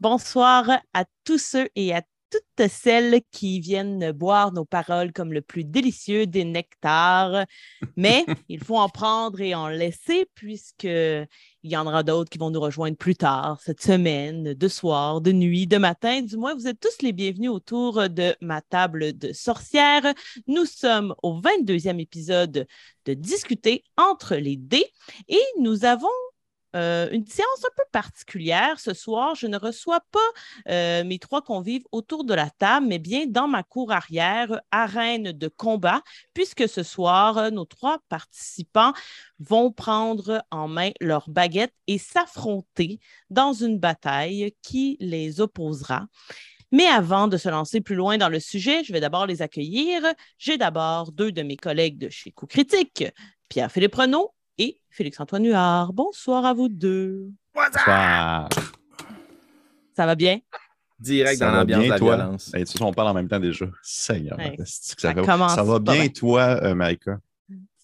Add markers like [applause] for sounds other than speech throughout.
Bonsoir à tous ceux et à toutes celles qui viennent boire nos paroles comme le plus délicieux des nectars. Mais [laughs] il faut en prendre et en laisser puisqu'il y en aura d'autres qui vont nous rejoindre plus tard cette semaine, de soir, de nuit, de matin. Du moins, vous êtes tous les bienvenus autour de ma table de sorcière. Nous sommes au 22e épisode de Discuter entre les dés et nous avons euh, une séance un peu particulière. Ce soir, je ne reçois pas euh, mes trois convives autour de la table, mais bien dans ma cour arrière, arène de combat, puisque ce soir, nos trois participants vont prendre en main leurs baguettes et s'affronter dans une bataille qui les opposera. Mais avant de se lancer plus loin dans le sujet, je vais d'abord les accueillir. J'ai d'abord deux de mes collègues de chez Coup Critique, Pierre-Philippe Renaud et Félix-Antoine Huard. Bonsoir à vous deux. Bonsoir. Ça va bien? Direct dans l'ambiance de la toi? violence. Hey, tu sais, on parle en même temps déjà. Seigneur. Ouais, ça, ça va, commence ça va pas bien, bien. toi, euh, Maïka?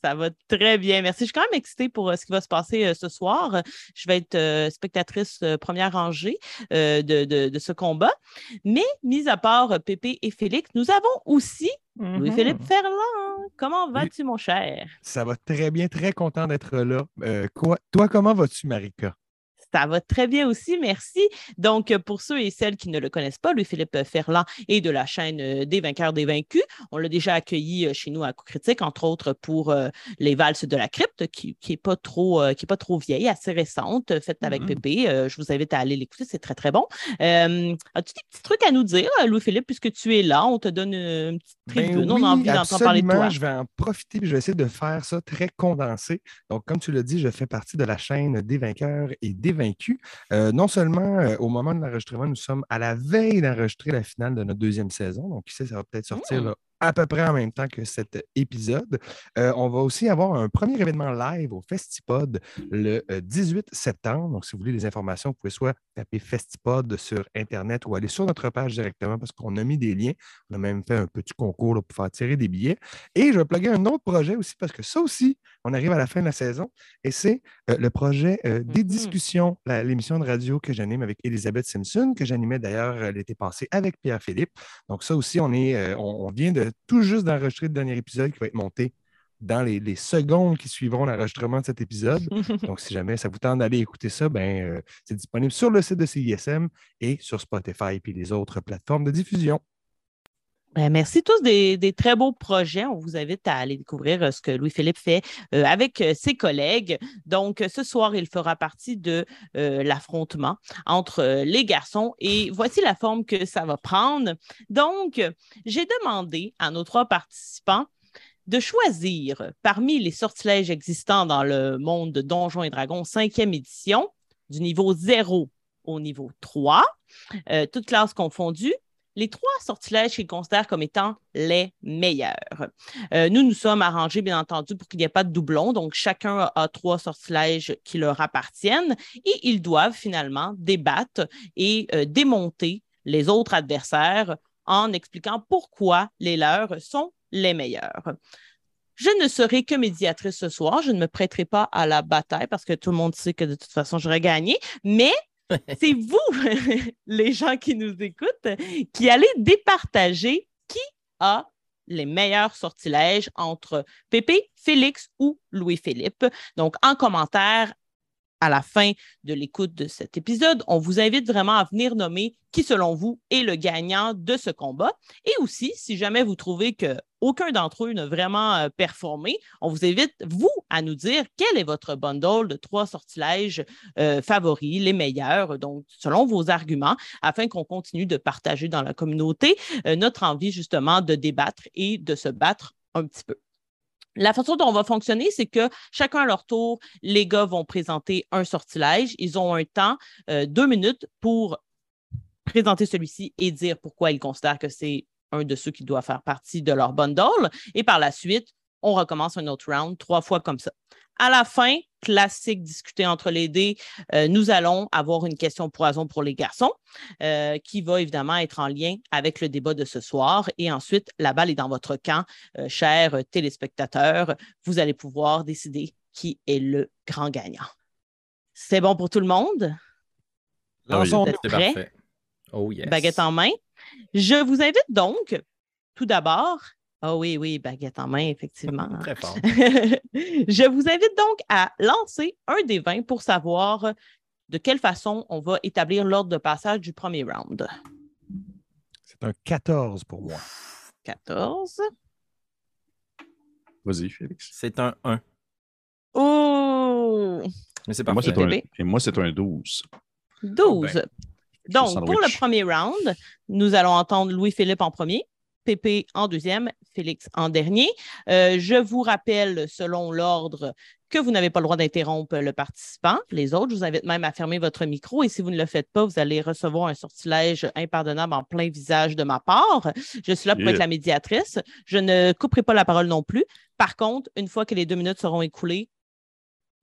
Ça va très bien. Merci. Je suis quand même excitée pour euh, ce qui va se passer euh, ce soir. Je vais être euh, spectatrice première rangée de, de- de ce combat. Mais, mis à part Pépé et Félix, nous avons aussi Louis-Philippe Ferland. Comment vas-tu, mon cher? Ça va très bien, très content d'être là. Euh, quoi, toi, comment vas-tu, Marika? Ça va très bien aussi, merci. Donc, euh, pour ceux et celles qui ne le connaissent pas, Louis-Philippe Ferland est de la chaîne euh, des vainqueurs des vaincus. On l'a déjà accueilli euh, chez nous à Coup Critique, entre autres pour euh, les valses de la crypte, qui n'est pas, trop, euh, qui est pas trop vieille, assez récente, faite avec Mhm. Pépé. Euh, je vous invite à aller l'écouter, c'est très, très bon. As-tu des petits trucs à nous dire, Louis-Philippe, puisque tu es là? On te donne une petite tribune. on a envie d'entendre parler de Ben toi. Je vais en profiter et je vais essayer de faire ça très condensé. Donc, comme tu l'as dit, je fais partie de la chaîne des vainqueurs et des Euh, non seulement euh, au moment de l'enregistrement, nous sommes à la veille d'enregistrer la finale de notre deuxième saison. Donc, qui sait, ça va peut-être sortir Mm. là, à peu près en même temps que cet épisode. Euh, on va aussi avoir un premier événement live au Festipod le euh, 18 septembre. Donc, si vous voulez les informations, vous pouvez soit taper Festipod sur Internet ou aller sur notre page directement parce qu'on a mis des liens. On a même fait un petit concours là, pour faire tirer des billets. Et je vais plugger un autre projet aussi parce que ça aussi, on arrive à la fin de la saison et c'est euh, le projet euh, des Mhm. discussions, l'émission de radio que j'anime avec Elisabeth Simpson, que j'animais d'ailleurs euh, l'été passé avec Pierre-Philippe. Donc, ça aussi, on, est, euh, on, on vient de tout juste d'enregistrer le dernier épisode qui va être monté dans les, les secondes qui suivront l'enregistrement de cet épisode. [laughs] Donc, si jamais ça vous tente d'aller écouter ça, ben, euh, c'est disponible sur le site de CISM et sur Spotify et puis les autres plateformes de diffusion. Ben, merci tous des, très beaux projets. On vous invite à aller découvrir euh, ce que Louis-Philippe fait euh, avec euh, ses collègues. Donc, ce soir, il fera partie de l'affrontement entre les garçons et voici la forme que ça va prendre. Donc, j'ai demandé à nos trois participants de choisir parmi les sortilèges existants dans le monde de Donjons et Dragons 5e édition, du niveau 0 au niveau 3, euh, toutes classes confondues, les trois sortilèges qu'ils considèrent comme étant les meilleurs. Euh, nous, nous sommes arrangés, bien entendu, pour qu'il n'y ait pas de doublons. Donc, chacun a, a trois sortilèges qui leur appartiennent et ils doivent finalement débattre et euh, démonter les autres adversaires en expliquant pourquoi les leurs sont les meilleurs. Je ne serai que médiatrice ce soir. Je ne me prêterai pas à la bataille parce que tout le monde sait que de toute façon, j'aurais gagné. Mais c'est vous, [laughs] les gens qui nous écoutent, qui allez départager qui a les meilleurs sortilèges entre Pépé, Félix ou Louis-Philippe. Donc, en commentaire, à la fin de l'écoute de cet épisode, on vous invite vraiment à venir nommer qui, selon vous, est le gagnant de ce combat. Et aussi, si jamais vous trouvez que aucun d'entre eux n'a vraiment euh, performé, on vous invite, vous, à nous dire quel est votre bundle de trois sortilèges euh, favoris, les meilleurs, donc selon vos arguments, afin qu'on continue de partager dans la communauté euh, notre envie justement de débattre et de se battre un petit peu. La façon dont on va fonctionner, c'est que chacun à leur tour, les gars vont présenter un sortilège. Ils ont un temps, euh, deux minutes, pour présenter celui-ci et dire pourquoi ils considèrent que c'est un de ceux qui doit faire partie de leur bundle. Et par la suite, on recommence un autre round, trois fois comme ça. À la fin, classique discuter entre les dés, euh, nous allons avoir une question poison pour les garçons euh, qui va évidemment être en lien avec le débat de ce soir. Et ensuite, la balle est dans votre camp, euh, chers téléspectateurs. Vous allez pouvoir décider qui est le grand gagnant. C'est bon pour tout le monde? Ah oui, prêts? Oh yes. baguette en main. Je vous invite donc, tout d'abord, ah oui, oui, baguette en main, effectivement. Très fort. [laughs] je vous invite donc à lancer un des 20 pour savoir de quelle façon on va établir l'ordre de passage du premier round. C'est un 14 pour moi. 14. Vas-y, Félix. C'est un 1. Oh! Mais c'est moi, c'est un, Bébé. et moi, c'est un 12. 12. ben, Donc, pour le premier round, nous allons entendre Louis-Philippe en premier, Pépé en deuxième, Félix en dernier. Euh, je vous rappelle, selon l'ordre, que vous n'avez pas le droit d'interrompre le participant. Les autres, je vous invite même à fermer votre micro et si vous ne le faites pas, vous allez recevoir un sortilège impardonnable en plein visage de ma part. Je suis là pour Yeah. être la médiatrice. Je ne couperai pas la parole non plus. Par contre, une fois que les deux minutes seront écoulées,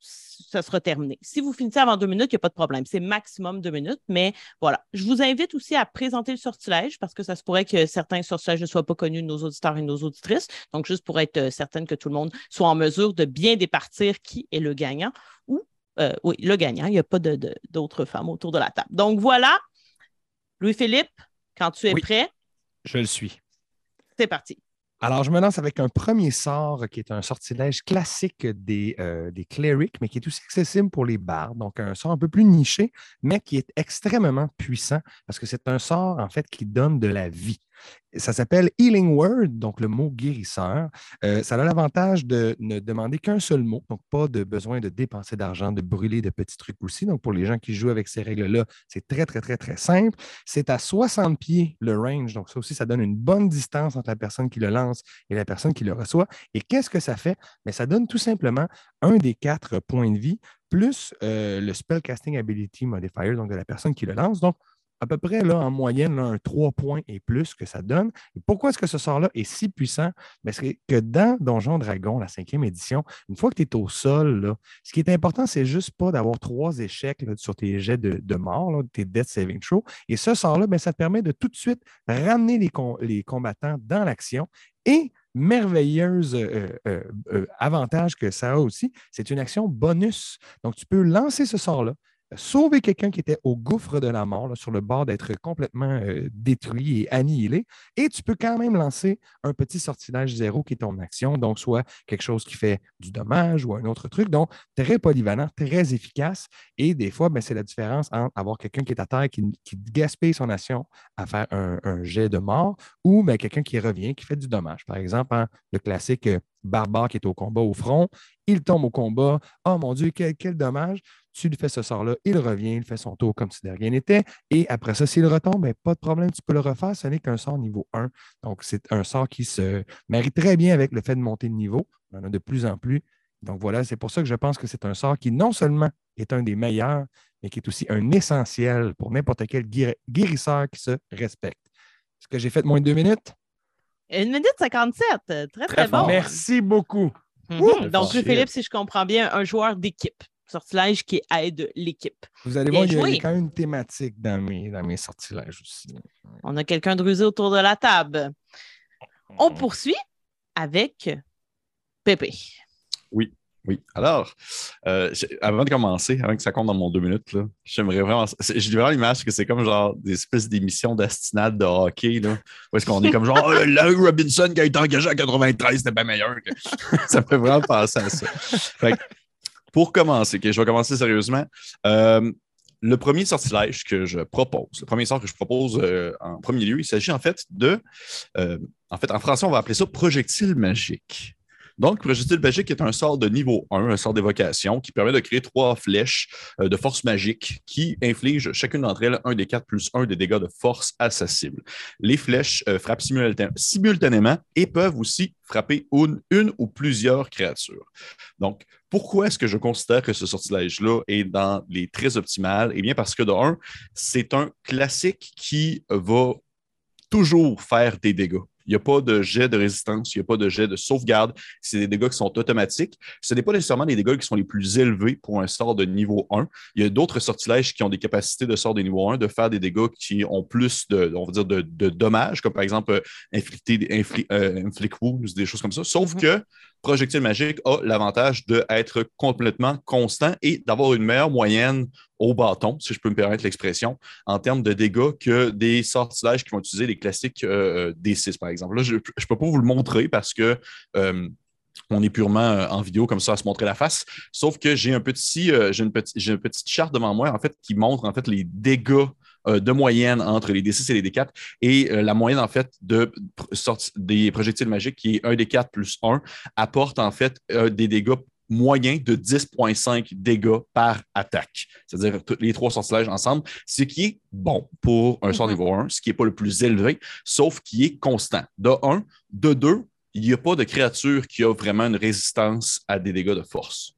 ça sera terminé. Si vous finissez avant deux minutes, il n'y a pas de problème. C'est maximum deux minutes, mais voilà. Je vous invite aussi à présenter le sortilège parce que ça se pourrait que certains sortilèges ne soient pas connus de nos auditeurs et de nos auditrices. Donc, juste pour être euh, certaine que tout le monde soit en mesure de bien départir qui est le gagnant ou, euh, oui, le gagnant. Il n'y a pas de- de- d'autres femmes autour de la table. Donc, voilà. Louis-Philippe, quand tu es Oui. prêt, Je le suis. c'est parti. Alors, je me lance avec un premier sort qui est un sortilège classique des, euh, clerics, mais qui est aussi accessible pour les bards. Donc, un sort un peu plus niché, mais qui est extrêmement puissant parce que c'est un sort, en fait, qui donne de la vie. Ça s'appelle Healing Word, donc le mot guérisseur. Euh, ça a l'avantage de ne demander qu'un seul mot, donc pas de besoin de dépenser d'argent, de brûler de petits trucs aussi. Donc, pour les gens qui jouent avec ces règles-là, c'est très, très, très, très simple. C'est à 60 pieds le range. Donc, ça aussi, ça donne une bonne distance entre la personne qui le lance et la personne qui le reçoit. Et qu'est-ce que ça fait? Mais ça donne tout simplement un des quatre points de vie plus euh, le Spellcasting Ability Modifier, donc de la personne qui le lance. À peu près là, en moyenne, un 3 points et plus que ça donne. Pourquoi est-ce que ce sort-là est si puissant? Ben, c'est que dans Donjon Dragon, la cinquième édition, une fois que tu es au sol, ce qui est important, c'est juste pas d'avoir trois échecs sur tes jets de, mort, tes Death Saving Throw. Et ce sort-là, ben, ça te permet de tout de suite ramener les combattants dans l'action. Et merveilleuse euh, euh, euh, avantage que ça a aussi, c'est une action bonus. Donc, tu peux lancer ce sort-là, sauver quelqu'un qui était au gouffre de la mort, sur le bord d'être complètement euh, détruit et annihilé, et tu peux quand même lancer un petit sortilège zéro qui est ton action, donc soit quelque chose qui fait du dommage ou un autre truc. Donc, très polyvalent, très efficace, et des fois, ben, c'est la différence entre avoir quelqu'un qui est à terre, qui, qui gaspille son action à faire un, un jet de mort, ou ben, quelqu'un qui revient, qui fait du dommage. Par exemple, hein, le classique euh, barbare qui est au combat au front, il tombe au combat. Oh mon Dieu, quel, dommage. Tu lui fais ce sort-là, il revient, il fait son tour comme si de rien n'était. Et après ça, s'il retombe, ben, pas de problème, tu peux le refaire. Ce n'est qu'un sort niveau 1. Donc, c'est un sort qui se marie très bien avec le fait de monter de niveau. On en a de plus en plus. Donc voilà, c'est pour ça que je pense que c'est un sort qui non seulement est un des meilleurs, mais qui est aussi un essentiel pour n'importe quel guéri- guérisseur qui se respecte. Est-ce que j'ai fait moins de deux minutes? Une minute 57. Très, très, Très bon. Merci beaucoup. Mhm. Donc. Louis-Philippe, si je comprends bien, un joueur d'équipe. Sortilège qui aide l'équipe. Vous allez Bien voir, il y, a, il y a joué. quand même une thématique dans mes, dans mes sortilèges aussi. On a quelqu'un de rusé autour de la table. On poursuit avec Pépé. Oui. Alors, euh, avant de commencer, avant que ça compte dans mon deux minutes, j'aimerais vraiment. J'ai vraiment l'image que c'est comme genre des espèces d'émissions d'astinade de hockey, là, où est-ce qu'on est comme genre, [laughs] oh, Larry Robinson qui a été engagé en 93, c'était pas meilleur. que- [laughs] ça fait vraiment penser à ça. Fait que, pour commencer, je vais commencer sérieusement. Euh, le premier sortilège que je propose, le premier sort que je propose euh, en premier lieu, il s'agit en fait de. en fait, en français, on va appeler ça projectile magique. Donc, projectile magique est un sort de niveau 1, un sort d'évocation qui permet de créer trois flèches euh, de force magique qui infligent chacune d'entre elles un des quatre plus un des dégâts de force à sa cible. Les flèches euh, frappent simultan- simultanément et peuvent aussi frapper une, une ou plusieurs créatures. Donc, pourquoi est-ce que je considère que ce sortilège-là est dans les très optimales? Eh bien, parce que de un, c'est un classique qui va toujours faire des dégâts. Il n'y a pas de jet de résistance, il n'y a pas de jet de sauvegarde. C'est des dégâts qui sont automatiques. Ce n'est pas nécessairement les dégâts qui sont les plus élevés pour un sort de niveau 1. Il y a d'autres sortilèges qui ont des capacités de sort de niveau 1 de faire des dégâts qui ont plus de, on va dire, de, de dommages, comme par exemple euh, inflicter, infli- euh, inflict wounds, des choses comme ça. Sauf Mhm. que Projectile magique a l'avantage d'être complètement constant et d'avoir une meilleure moyenne au bâton, si je peux me permettre l'expression, en termes de dégâts que des sortilèges qui vont utiliser les classiques D6, par exemple. Là, je ne peux pas vous le montrer parce que on est purement euh, en vidéo comme ça à se montrer la face. Sauf que j'ai un petit, euh, j'ai une, petite charte devant moi en fait qui montre en fait les dégâts euh, de moyenne entre les D6 et les D4 et la moyenne en fait de des projectiles magiques qui est 1 D4 plus 1 apporte en fait des dégâts moyens de 10,5 dégâts par attaque. C'est-à-dire les trois sortilèges ensemble, ce qui est bon pour un sort mm-hmm. niveau 1, ce qui n'est pas le plus élevé, sauf qui est constant. De 1, de 2, il n'y a pas de créature qui a vraiment une résistance à des dégâts de force.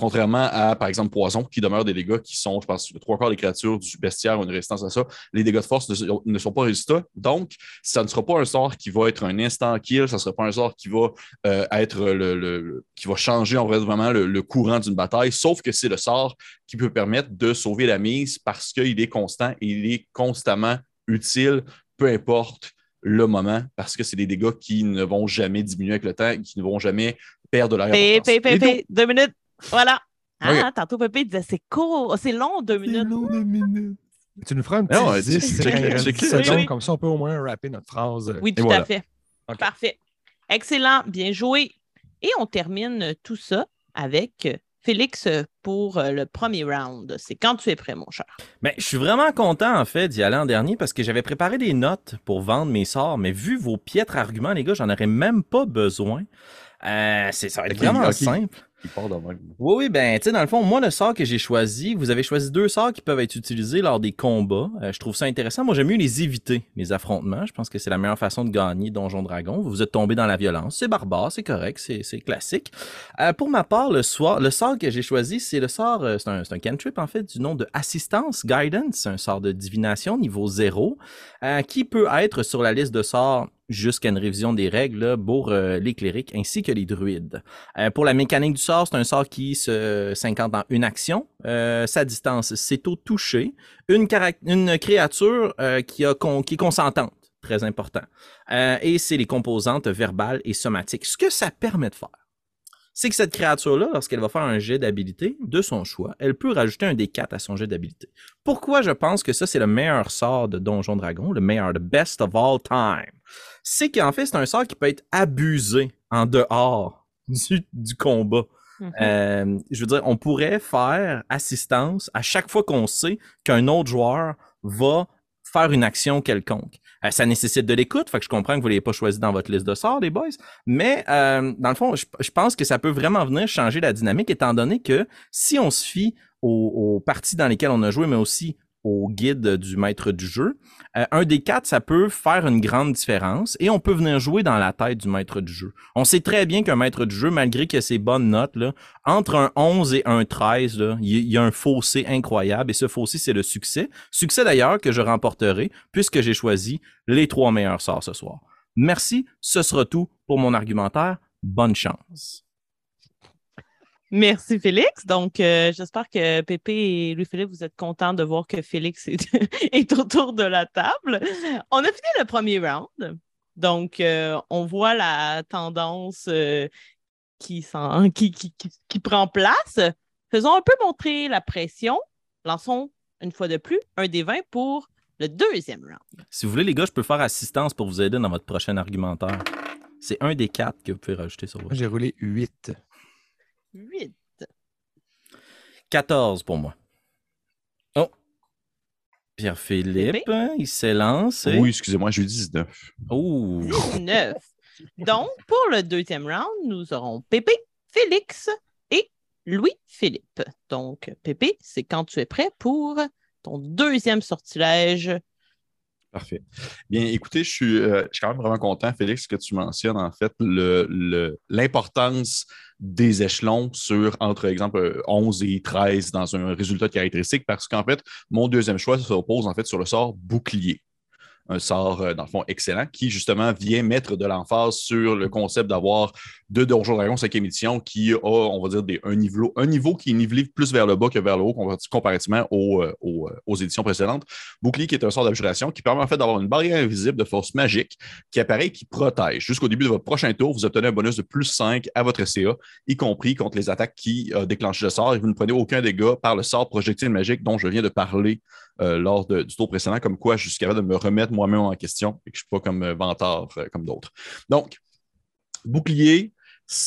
Contrairement à, par exemple, Poison, qui demeure des dégâts qui sont, je pense, trois quarts des créatures du bestiaire ont une résistance à ça. Les dégâts de force ne, sont pas résistants. Donc, ça ne sera pas un sort qui va être un instant kill, ça ne sera pas un sort qui va euh, être le, qui va changer en vrai vraiment le, courant d'une bataille, sauf que c'est le sort qui peut permettre de sauver la mise parce qu'il est constant et il est constamment utile, peu importe le moment parce que c'est des dégâts qui ne vont jamais diminuer avec le temps, qui ne vont jamais perdre de leur importance. deux minutes. Voilà. Ah, tantôt, Pépé disait c'est court, c'est long, deux minutes. long, deux minutes. Tu nous feras un petit 10, comme ça, on peut au moins rapper notre phrase. Oui, tout à fait. Parfait. Excellent, bien joué. Et on termine tout ça avec Félix, pour le premier round, c'est quand tu es prêt, mon cher. Mais ben, je suis vraiment content, en fait, d'y aller en dernier parce que j'avais préparé des notes pour vendre mes sorts, mais vu vos piètres arguments, les gars, j'en aurais même pas besoin. Euh, c'est, ça va être vraiment simple. Oui, oui, ben, tu sais, dans le fond, moi, le sort que j'ai choisi, vous avez choisi deux sorts qui peuvent être utilisés lors des combats. Euh, je trouve ça intéressant. Moi, j'aime mieux les éviter, les affrontements. Je pense que c'est la meilleure façon de gagner Donjon Dragon. Vous êtes tombé dans la violence. C'est barbare, c'est correct, c'est classique. Euh, pour ma part, le, le sort que j'ai choisi, c'est le sort, euh, c'est un, un, cantrip, en fait, du nom de Assistance Guidance. Un sort de divination niveau 0, qui peut être sur la liste de sorts jusqu'à une révision des règles pour euh, les clérics ainsi que les druides. Euh, pour la mécanique du sort, c'est un sort qui se 50 en une action. Euh, sa distance, c'est au toucher. Une, une créature qui, a qui est consentante, très important. et c'est les composantes verbales et somatiques. Ce que ça permet de faire, c'est que cette créature-là, lorsqu'elle va faire un jet d'habilité de son choix, elle peut rajouter un D4 à son jet d'habilité. Pourquoi je pense que ça, c'est le meilleur sort de Donjon Dragon, le meilleur, the best of all time? C'est qu'en fait, c'est un sort qui peut être abusé en dehors [laughs] du, combat. Mm-hmm. Euh, je veux dire, on pourrait faire assistance à chaque fois qu'on sait qu'un autre joueur va faire une action quelconque. Euh, ça nécessite de l'écoute, fait que je comprends que vous ne l'ayez pas choisi dans votre liste de sorts, les boys. Mais euh, dans le fond, je, pense que ça peut vraiment venir changer la dynamique, étant donné que si on se fie aux, parties dans lesquelles on a joué, mais aussi au guide du maître du jeu. Euh, un des quatre, ça peut faire une grande différence et on peut venir jouer dans la tête du maître du jeu. On sait très bien qu'un maître du jeu, malgré que ses bonnes notes, là, entre un 11 et un 13, il y, a un fossé incroyable et ce fossé, c'est le succès. Succès d'ailleurs que je remporterai puisque j'ai choisi les trois meilleurs sorts ce soir. Merci, ce sera tout pour mon argumentaire. Bonne chance. Merci, Félix. Donc, euh, j'espère que Pépé et Louis-Philippe, vous êtes contents de voir que Félix [laughs] est, autour de la table. On a fini le premier round. Donc, euh, on voit la tendance euh, qui, qui, qui, qui, prend place. Faisons un peu montrer la pression. Lançons une fois de plus un des 20 pour le deuxième round. Si vous voulez, les gars, je peux faire assistance pour vous aider dans votre prochain argumentaire. C'est un des quatre que vous pouvez rajouter sur votre. J'ai roulé 8. 8. 14 pour moi. Oh. Pierre-Philippe, il s'est lancé. Oui, excusez-moi, j'ai eu 19. Oh. 19. Donc, pour le deuxième round, nous aurons Pépé, Félix et Louis-Philippe. Donc, Pépé, c'est quand tu es prêt pour ton deuxième sortilège Parfait. Bien, écoutez, je suis, euh, je suis, quand même vraiment content, Félix, que tu mentionnes en fait l'importance des échelons sur, entre exemple, 11 et 13 dans un résultat de caractéristique, parce qu'en fait, mon deuxième choix se repose en fait sur le sort bouclier. Un sort, euh, dans le fond, excellent, qui justement vient mettre de l'emphase sur le concept d'avoir deux Donjons Dragons 5 édition qui a, on va dire, des, un, niveau, un niveau qui est nivelé plus vers le bas que vers le haut comparativement aux, euh, aux, aux éditions précédentes. Bouclier, qui est un sort d'abjuration qui permet en fait d'avoir une barrière invisible de force magique qui apparaît et qui protège. Jusqu'au début de votre prochain tour, vous obtenez un bonus de plus 5 à votre CA, y compris contre les attaques qui euh, déclenchent le sort et vous ne prenez aucun dégât par le sort projectile magique dont je viens de parler euh, lors du tour précédent, comme quoi je suis capable de me remettre moi-même en question et que je ne suis pas comme euh, vantard euh, comme d'autres. Donc, bouclier,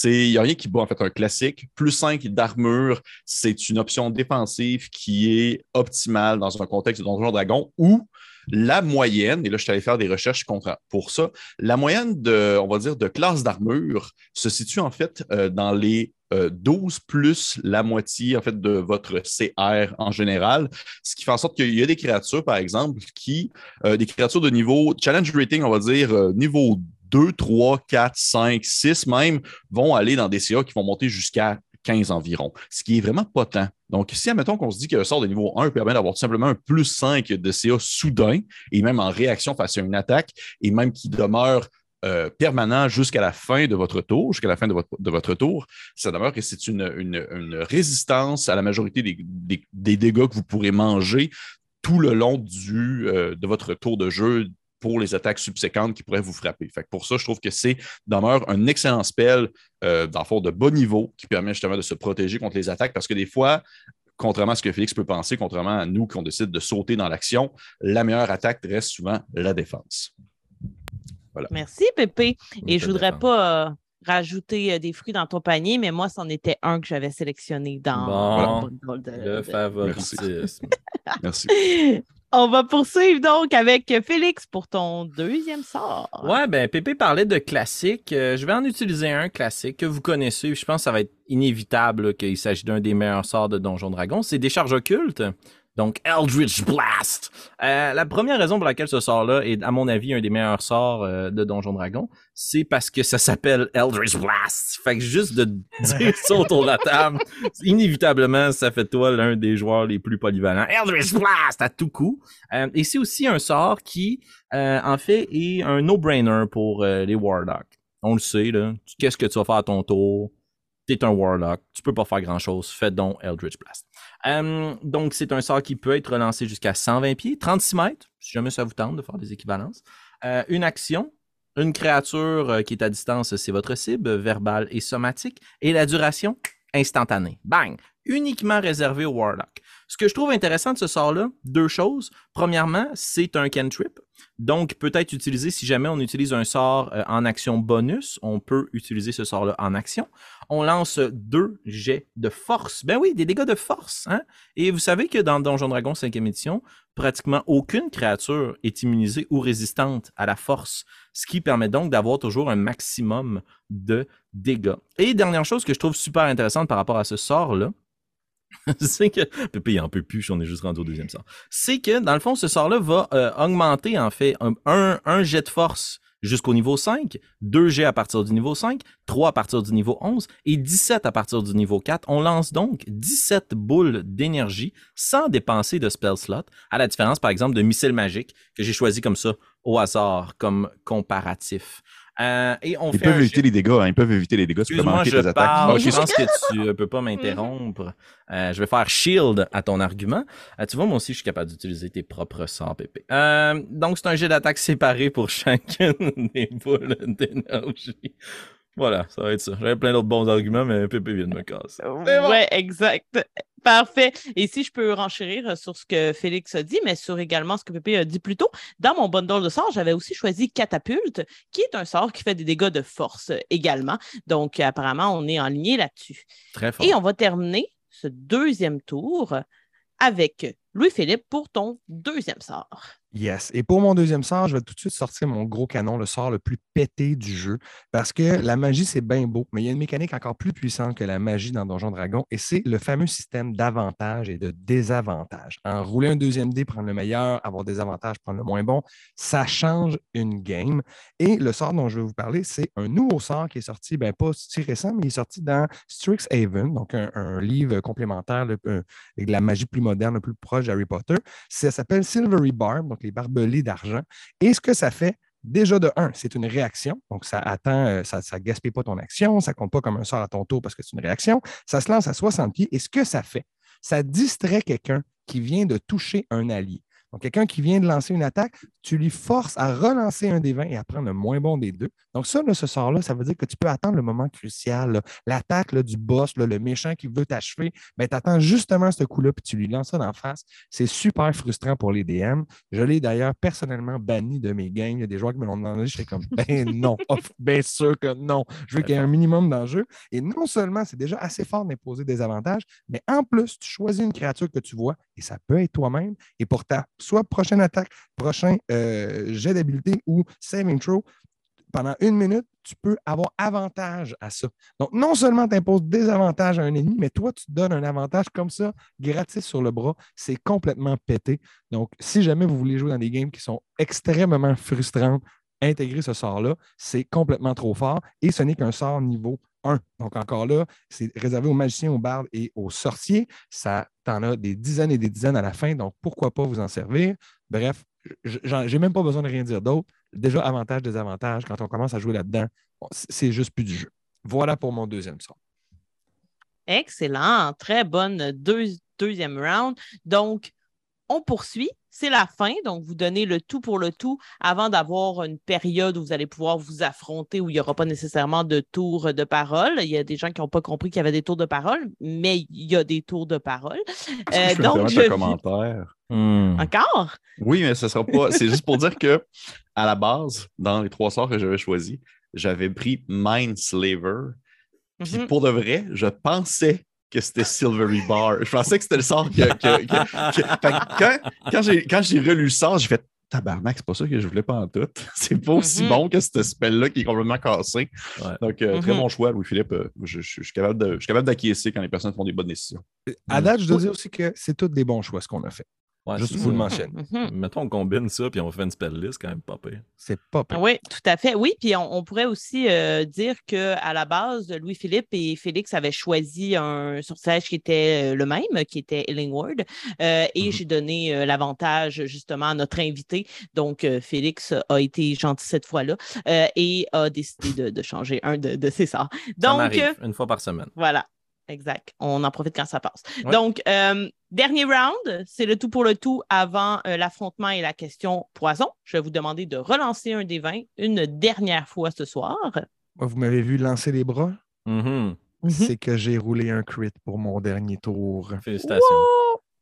il n'y a rien qui bat en fait un classique. Plus 5 d'armure, c'est une option défensive qui est optimale dans un contexte de Donjon Dragon où la moyenne, et là je suis allé faire des recherches pour ça, la moyenne de, on va dire, de classe d'armure se situe en fait dans les 12 euh, plus la moitié en fait de votre CR en général, ce qui fait en sorte qu'il y a des créatures, par exemple, qui, euh, des créatures de niveau challenge rating, on va dire euh, niveau 2, 3, 4, 5, 6 même, vont aller dans des CA qui vont monter jusqu'à 15 environ, ce qui est vraiment pas tant. Donc, si, admettons qu'on se dit que le sort de niveau 1 permet d'avoir tout simplement un plus 5 de CA soudain, et même en réaction face à une attaque, et même qui demeure euh, permanent jusqu'à la fin de votre tour, jusqu'à la fin de votre, tour, ça demeure que c'est une, résistance à la majorité des, dégâts que vous pourrez manger tout le long euh, de votre tour de jeu pour les attaques subséquentes qui pourraient vous frapper. Fait pour ça, je trouve que c'est demeure un excellent spell euh, d'enfort de bas niveau qui permet justement de se protéger contre les attaques parce que des fois, contrairement à ce que Félix peut penser, contrairement à nous qui on décide de sauter dans l'action, la meilleure attaque reste souvent la défense. Merci, Pépé. Et je ne voudrais pas euh, rajouter euh, des fruits dans ton panier, mais moi, c'en était un que j'avais sélectionné dans le favoritisme. Merci. [laughs] [laughs] On va poursuivre donc avec Félix pour ton deuxième sort. Ouais, ben Pépé parlait de classique. Euh, je vais en utiliser un classique que vous connaissez. Je pense que ça va être inévitable qu'il s'agisse d'un des meilleurs sorts de Donjon Dragon. C'est Décharge occulte. Donc, Eldritch Blast. Euh, la première raison pour laquelle ce sort-là est, à mon avis, un des meilleurs sorts euh, de Donjon Dragon, c'est parce que ça s'appelle Eldritch Blast. Fait que juste de dire ça autour de la table, [laughs] inévitablement, ça fait toi l'un des joueurs les plus polyvalents. Eldritch Blast à tout coup. Euh, et c'est aussi un sort qui, en fait, est un no-brainer pour les Warlocks. On le sait, là. Qu'est-ce que tu vas faire à ton tour? T'es un Warlock, tu peux pas faire grand-chose. Fais donc Eldritch Blast. Euh, donc, c'est un sort qui peut être relancé jusqu'à 120 pieds, 36 mètres, si jamais ça vous tente de faire des équivalences. Euh, une action, une créature euh, qui est à distance, c'est votre cible, verbale et somatique. Et la duration, instantanée. Bang! Uniquement réservé au Warlock. Ce que je trouve intéressant de ce sort-là, deux choses. Premièrement, c'est un cantrip. Donc, peut-être utiliser, si jamais on utilise un sort en action bonus, on peut utiliser ce sort-là en action on lance deux jets de force. Ben oui, des dégâts de force. Hein? Et vous savez que dans Donjon Dragon 5e édition, pratiquement aucune créature est immunisée ou résistante à la force, ce qui permet donc d'avoir toujours un maximum de dégâts. Et dernière chose que je trouve super intéressante par rapport à ce sort-là, [laughs] c'est que Pépé il en peut plus, on est juste rendu au deuxième sort. C'est que dans le fond, ce sort-là va euh, augmenter en fait un, jet de force jusqu'au niveau 5, 2 G à partir du niveau 5, 3 à partir du niveau 11 et 17 à partir du niveau 4. On lance donc 17 boules d'énergie sans dépenser de spell slot, à la différence par exemple de missile magique que j'ai choisi comme ça au hasard comme comparatif. Euh, et on ils peuvent éviter les dégâts, hein. ils peuvent éviter les dégâts supplémentaires je attaques. je pense que tu ne [laughs] peux pas m'interrompre. Euh, je vais faire shield à ton argument. Euh, tu vois, moi aussi, je suis capable d'utiliser tes propres sorts, Pépé. donc, c'est un jet d'attaque séparé pour [laughs] chacune des boules d'énergie. Voilà, ça va être ça. J'avais plein d'autres bons arguments, mais Pépé vient de me casser. Ouais, exact. Parfait. Et si je peux renchérir sur ce que Félix a dit, mais sur également ce que Pépé a dit plus tôt, dans mon bundle de sorts, j'avais aussi choisi Catapulte, qui est un sort qui fait des dégâts de force également. Donc, apparemment, on est en ligne là-dessus. Très fort. Et on va terminer ce deuxième tour avec Louis-Philippe pour ton deuxième sort. Yes. Et pour mon deuxième sort, je vais tout de suite sortir mon gros canon, le sort le plus pété du jeu. Parce que la magie, c'est bien beau, mais il y a une mécanique encore plus puissante que la magie dans Donjon Dragon, et c'est le fameux système d'avantages et de désavantages. Enrouler un deuxième dé, prendre le meilleur, avoir des avantages, prendre le moins bon, ça change une game. Et le sort dont je vais vous parler, c'est un nouveau sort qui est sorti, bien pas si récent, mais il est sorti dans Strixhaven, donc un, livre complémentaire avec de la magie plus moderne, le plus proche d'Harry Potter. Ça s'appelle Silvery Barb. Donc les barbelés d'argent. Et ce que ça fait, déjà de 1, c'est une réaction. Donc, ça attend, euh, ça ne gaspille pas ton action, ça ne compte pas comme un sort à ton tour parce que c'est une réaction. Ça se lance à 60 pieds. Et ce que ça fait, ça distrait quelqu'un qui vient de toucher un allié. Donc, quelqu'un qui vient de lancer une attaque, tu lui forces à relancer un des 20 et à prendre le moins bon des deux. Donc, ça, ce sort-là, ça veut dire que tu peux attendre le moment crucial, l'attaque du boss, le méchant qui veut t'achever. Ben, tu attends justement ce coup-là, puis tu lui lances ça d'en face. C'est super frustrant pour les DM. Je l'ai d'ailleurs personnellement banni de mes games. Il y a des joueurs qui me l'ont demandé. Je fais comme, ben [laughs] non, bien sûr que non. Je veux qu'il y ait un minimum d'enjeu. Et non seulement c'est déjà assez fort d'imposer des avantages, mais en plus, tu choisis une créature que tu vois, et ça peut être toi-même, et pour ta soit prochaine attaque, prochain euh, jet d'habileté ou saving throw, pendant une minute, tu peux avoir avantage à ça. Donc, non seulement tu imposes des avantages à un ennemi, mais toi, tu te donnes un avantage comme ça, gratis sur le bras. C'est complètement pété. Donc, si jamais vous voulez jouer dans des games qui sont extrêmement frustrantes, intégrer ce sort-là, c'est complètement trop fort et ce n'est qu'un sort niveau 1. Donc, encore là, c'est réservé aux magiciens, aux bardes et aux sorciers. Ça, t'en as des dizaines et des dizaines à la fin, donc pourquoi pas vous en servir? Bref, j'ai même pas besoin de rien dire d'autre. Déjà, avantage, désavantage, quand on commence à jouer là-dedans, c'est juste plus du jeu. Voilà pour mon deuxième sort. Excellent. Très bonne deuxième round. Donc, on poursuit. C'est la fin, donc vous donnez le tout pour le tout avant d'avoir une période où vous allez pouvoir vous affronter, où il n'y aura pas nécessairement de tours de parole. Il y a des gens qui n'ont pas compris qu'il y avait des tours de parole, mais il y a des tours de parole. Euh, donc, je... un commentaire? Hmm. Encore? Oui, mais ce sera pas. C'est juste pour dire que à la base, dans les trois sorts que j'avais choisis, j'avais pris Mind Slaver. Puis mhm. pour de vrai, je pensais que c'était Silvery Bar. Je pensais que c'était le sort que. quand, j'ai, relu le sort, j'ai fait tabarnak, c'est pas ça que je voulais pas en tout. [laughs] C'est pas aussi mm-hmm. bon que ce spell-là qui est complètement cassé. Donc, euh, très mm-hmm. bon choix, Louis-Philippe. Euh, je, suis capable capable d'acquiescer quand les personnes font des bonnes décisions. À date, je dois dire aussi que c'est tous des bons choix ce qu'on a fait. Juste vous le mentionne. Mettons, on combine ça, puis on fait une spell list, quand même pas pire. C'est pas pire. Oui, tout à fait. Oui, puis on, pourrait aussi euh, dire qu'à la base, Louis-Philippe et Félix avaient choisi un sortilège qui était euh, le même, qui était Illingward. Euh, et mhm. j'ai donné l'avantage, justement, à notre invité. Donc, Félix a été gentil cette fois-là et a décidé de, changer un de, ses sorts. Donc, une fois par semaine. Voilà. Exact. On en profite quand ça passe. Donc, euh, dernier round, c'est le tout pour le tout avant euh, l'affrontement et la question poison. Je vais vous demander de relancer un des 20 une dernière fois ce soir. vous m'avez vu lancer les bras? Mm-hmm. Mm-hmm. C'est que j'ai roulé un crit pour mon dernier tour. Félicitations.